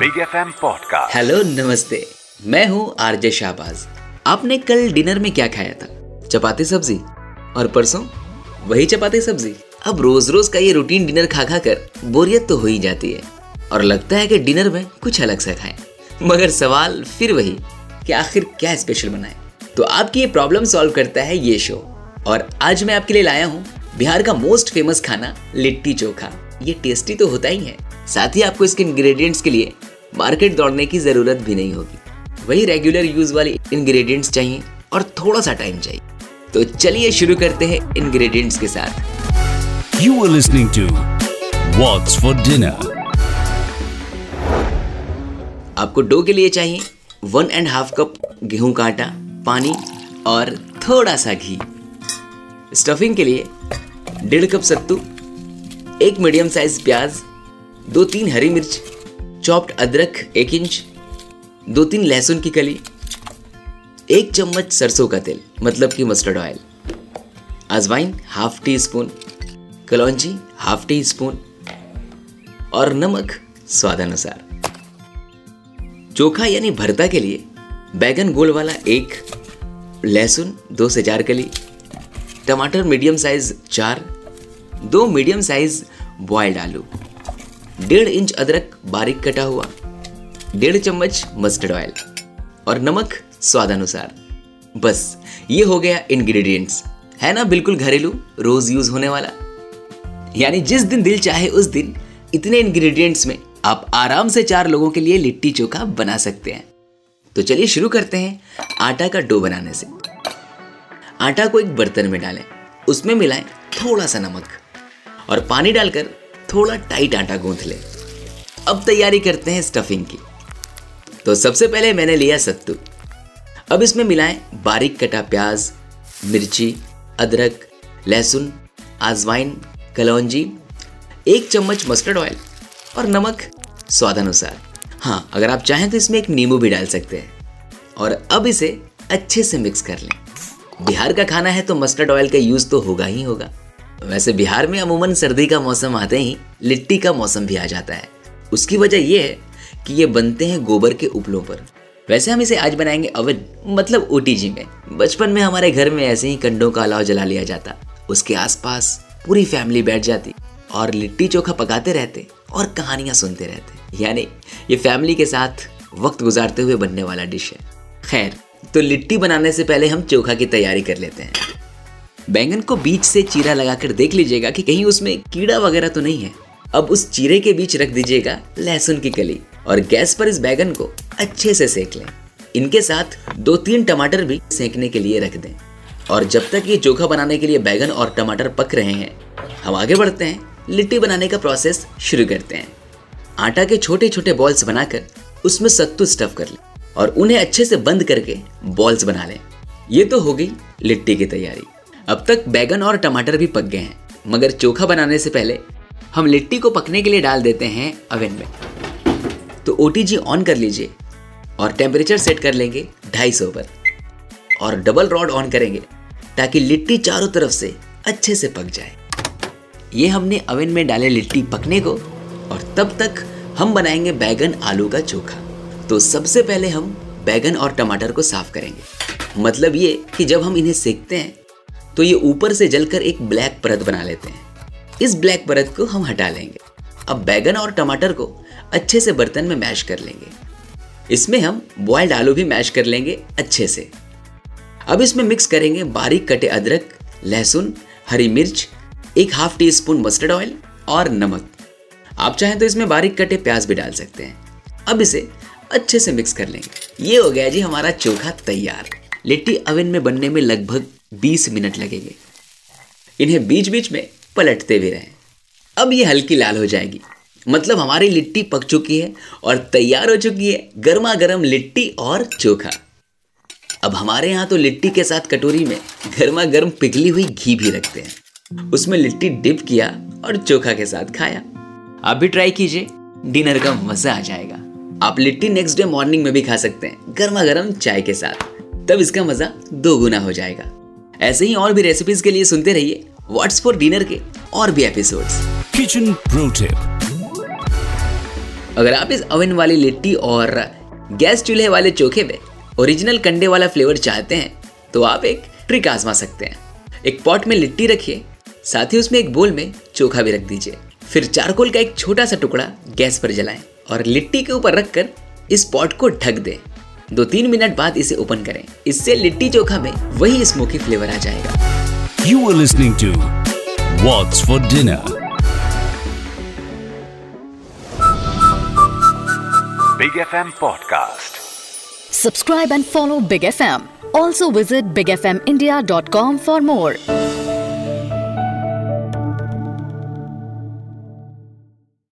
Big F M podcast hello नमस्ते। मैं हूँ आरजे शाहबाज। आपने कल डिनर में क्या खाया था? चपाती सब्ज़ी? और परसों? वही चपाती सब्ज़ी। अब रोज रोज का ये रूटीन डिनर खा खा कर बोरियत तो हो ही जाती है। और लगता है कि डिनर में कुछ अलग सा खाएँ। मगर सवाल फिर वही कि आखिर क्या स्पेशल बनाए? तो आपकी ये प्रॉब्लम सॉल्व करता है ये शो और आज मैं आपके लिए लाया हूँ बिहार का मोस्ट फ़ेमस खाना लिट्टी चोखा। ये टेस्टी तो होता ही है। साथ ही आपको इसके इंग्रेडिएंट्स के लिए मार्केट दौड़ने की ज़रूरत भी नहीं होगी। वही रेगुलर यूज़ वाले इंग्रेडिएंट्स चाहिए और थोड़ा सा टाइम चाहिए। तो चलिए शुरू करते हैं इंग्रेडिएंट्स के साथ। You are listening to What's for Dinner. आपको डो के लिए चाहिए वन एंड हाफ़ कप गेहूँ का आटा पानी और थोड़ा सा घी। स्टफिंग के लिए डेढ़ कप सत्तू एक मीडियम साइज़ प्याज दो तीन हरी मिर्च चॉप्ड अदरक एक इंच दो तीन लहसुन की कली, एक चम्मच सरसों का तेल मतलब कि मस्टर्ड ऑयल अजवाइन हाफ़ टी स्पून कलौजी हाफ़ टी स्पून और नमक स्वादानुसार। चोखा यानी भरता के लिए बैगन गोल वाला एक, लहसुन दो से चार कली, टमाटर मीडियम साइज़ चार, दो मीडियम साइज़ बॉयल्ड आलू। डेढ़ इंच अदरक बारीक कटा हुआ, डेढ़ चम्मच मस्टर्ड ऑयल और नमक स्वादानुसार। बस, ये हो गया इंग्रेडिएंट्स है ना बिल्कुल घरेलू, रोज यूज़ होने वाला। यानी जिस दिन दिल चाहे उस दिन इतने इंग्रेडिएंट्स में आप आराम से चार लोगों के लिए लिट्टी चोखा बना सकते हैं। तो चलिए शुरू करते हैं आटा का डो बनाने से। आटा को एक बर्तन में डालें, उसमें मिलाएँ थोड़ा सा नमक और पानी डालकर थोड़ा टाइट आटा गूंथ लें। अब तैयारी करते हैं स्टफिंग की। तो सबसे पहले मैंने लिया सत्तू। अब इसमें मिलाएँ बारीक कटा प्याज, मिर्ची, अदरक, लहसुन, आजवाइन, कलौंजी, एक चम्मच मस्टर्ड ऑयल और नमक स्वादानुसार। हाँ अगर आप चाहें तो इसमें एक नींबू भी डाल सकते हैं। और अब इसे अच्छे से मिक्स कर लें। बिहार का खाना है तो मस्टर्ड ऑयल का यूज़ तो होगा ही होगा। वैसे बिहार में अमूमन सर्दी का मौसम आते ही लिट्टी का मौसम भी आ जाता है। उसकी वजह यह है कि ये बनते हैं गोबर के उपलों पर। वैसे हम इसे आज बनाएँगे अवन मतलब ओटीजी में। बचपन में हमारे घर में ऐसे ही कंडों का अलाव जला लिया जाता। उसके आसपास पूरी फैमिली बैठ जाती और लिट्टी चोखा पकाते रहते और कहानियाँ सुनते रहते। यानी ये फैमिली के साथ वक्त गुजारते हुए बनने वाला डिश है। खैर तो लिट्टी बनाने से पहले हम चोखा की तैयारी कर लेते हैं। बैंगन को बीच से चीरा लगाकर देख लीजिएगा कि कहीं उसमें कीड़ा वगैरह तो नहीं है। अब उस चीरे के बीच रख दीजिएगा लहसुन की कली और गैस पर इस बैगन को अच्छे से सेक लें। इनके साथ दो तीन टमाटर भी सेकने के लिए रख दें। और जब तक ये चोखा बनाने के लिए बैगन और टमाटर पक रहे हैं, हम आगे बढ़ते हैं। लिट्टी बनाने का प्रोसेस शुरू करते हैं। आटा के छोटे छोटे बॉल्स बनाकर उसमें सत्तू स्टफ़ कर लें और उन्हें अच्छे से बंद करके बॉल्स बना लें। ये तो हो गई लिट्टी की तैयारी। अब तक बैगन और टमाटर भी पक गए हैं, मगर चोखा बनाने से पहले हम लिट्टी को पकने के लिए डाल देते हैं अवन में। तो ओटीजी ऑन कर लीजिए और टेम्परेचर सेट कर लेंगे 250 पर और डबल रॉड ऑन करेंगे ताकि लिट्टी चारों तरफ़ से अच्छे से पक जाए। ये हमने अवन में डाले लिट्टी पकने को और तब तक हम बनाएँगे बैगन आलू का चोखा। तो सबसे पहले हम बैगन और टमाटर को साफ़ करेंगे। मतलब ये कि जब हम इन्हें सेकते हैं तो ये ऊपर से जलकर एक ब्लैक परत बना लेते हैं। इस ब्लैक परत को हम हटा लेंगे। अब बैगन और टमाटर को अच्छे से बर्तन में मैश कर लेंगे। इसमें हम बॉयल्ड आलू भी मैश कर लेंगे अच्छे से। अब इसमें मिक्स करेंगे बारीक कटे अदरक, लहसुन, हरी मिर्च, एक half teaspoon mustard oil और नमक। आप चाहें तो इसमें बारीक कटे प्याज भी डाल सकते हैं। अब इसे अच्छे से मिक्स कर लेंगे। ये हो गया जी हमारा चोखा तैयार। लिट्टी अवन में बनने में लगभग 20 मिनट लगेंगे। इन्हें बीच बीच में पलटते भी रहें। अब ये हल्की लाल हो जाएगी। मतलब हमारी लिट्टी पक चुकी है और तैयार हो चुकी है गर्मा गर्म लिट्टी और चोखा। अब हमारे यहाँ तो लिट्टी के साथ कटोरी में गर्मा गर्म पिघली हुई घी भी रखते हैं। उसमें लिट्टी डिप किया और चोखा के साथ खाया। आप भी ट्राई कीजिए। डिनर का मज़ा आ जाएगा। आप लिट्टी नेक्स्ट डे मॉर्निंग में भी खा सकते हैं गर्मा गर्म चाय के साथ। तब इसका मज़ा दो गुना हो जाएगा। ऐसे ही और भी रेसिपीज़ के लिए सुनते रहिए व्हाट्स फॉर डिनर के और भी एपिसोड्स Kitchen Pro Tip अगर आप इस ओवन वाली लिट्टी और गैस चूल्हे वाले चोखे में ओरिजिनल कंडे वाला फ्लेवर चाहते हैं तो आप एक ट्रिक आजमा सकते हैं। एक पॉट में लिट्टी रखिए साथ ही उसमें एक बोल में चोखा भी रख दीजिए। फिर चारकोल का एक छोटा सा टुकड़ा गैस पर जलाएँ और लिट्टी के ऊपर रखकर इस पॉट को ढक दें। दो तीन मिनट बाद इसे ओपन करें इससे लिट्टी चोखा में वही स्मोकी फ्लेवर आ जाएगा You are listening to What's for Dinner. Big FM Podcast. Subscribe and follow Big FM. Also visit bigfmindia.com for more.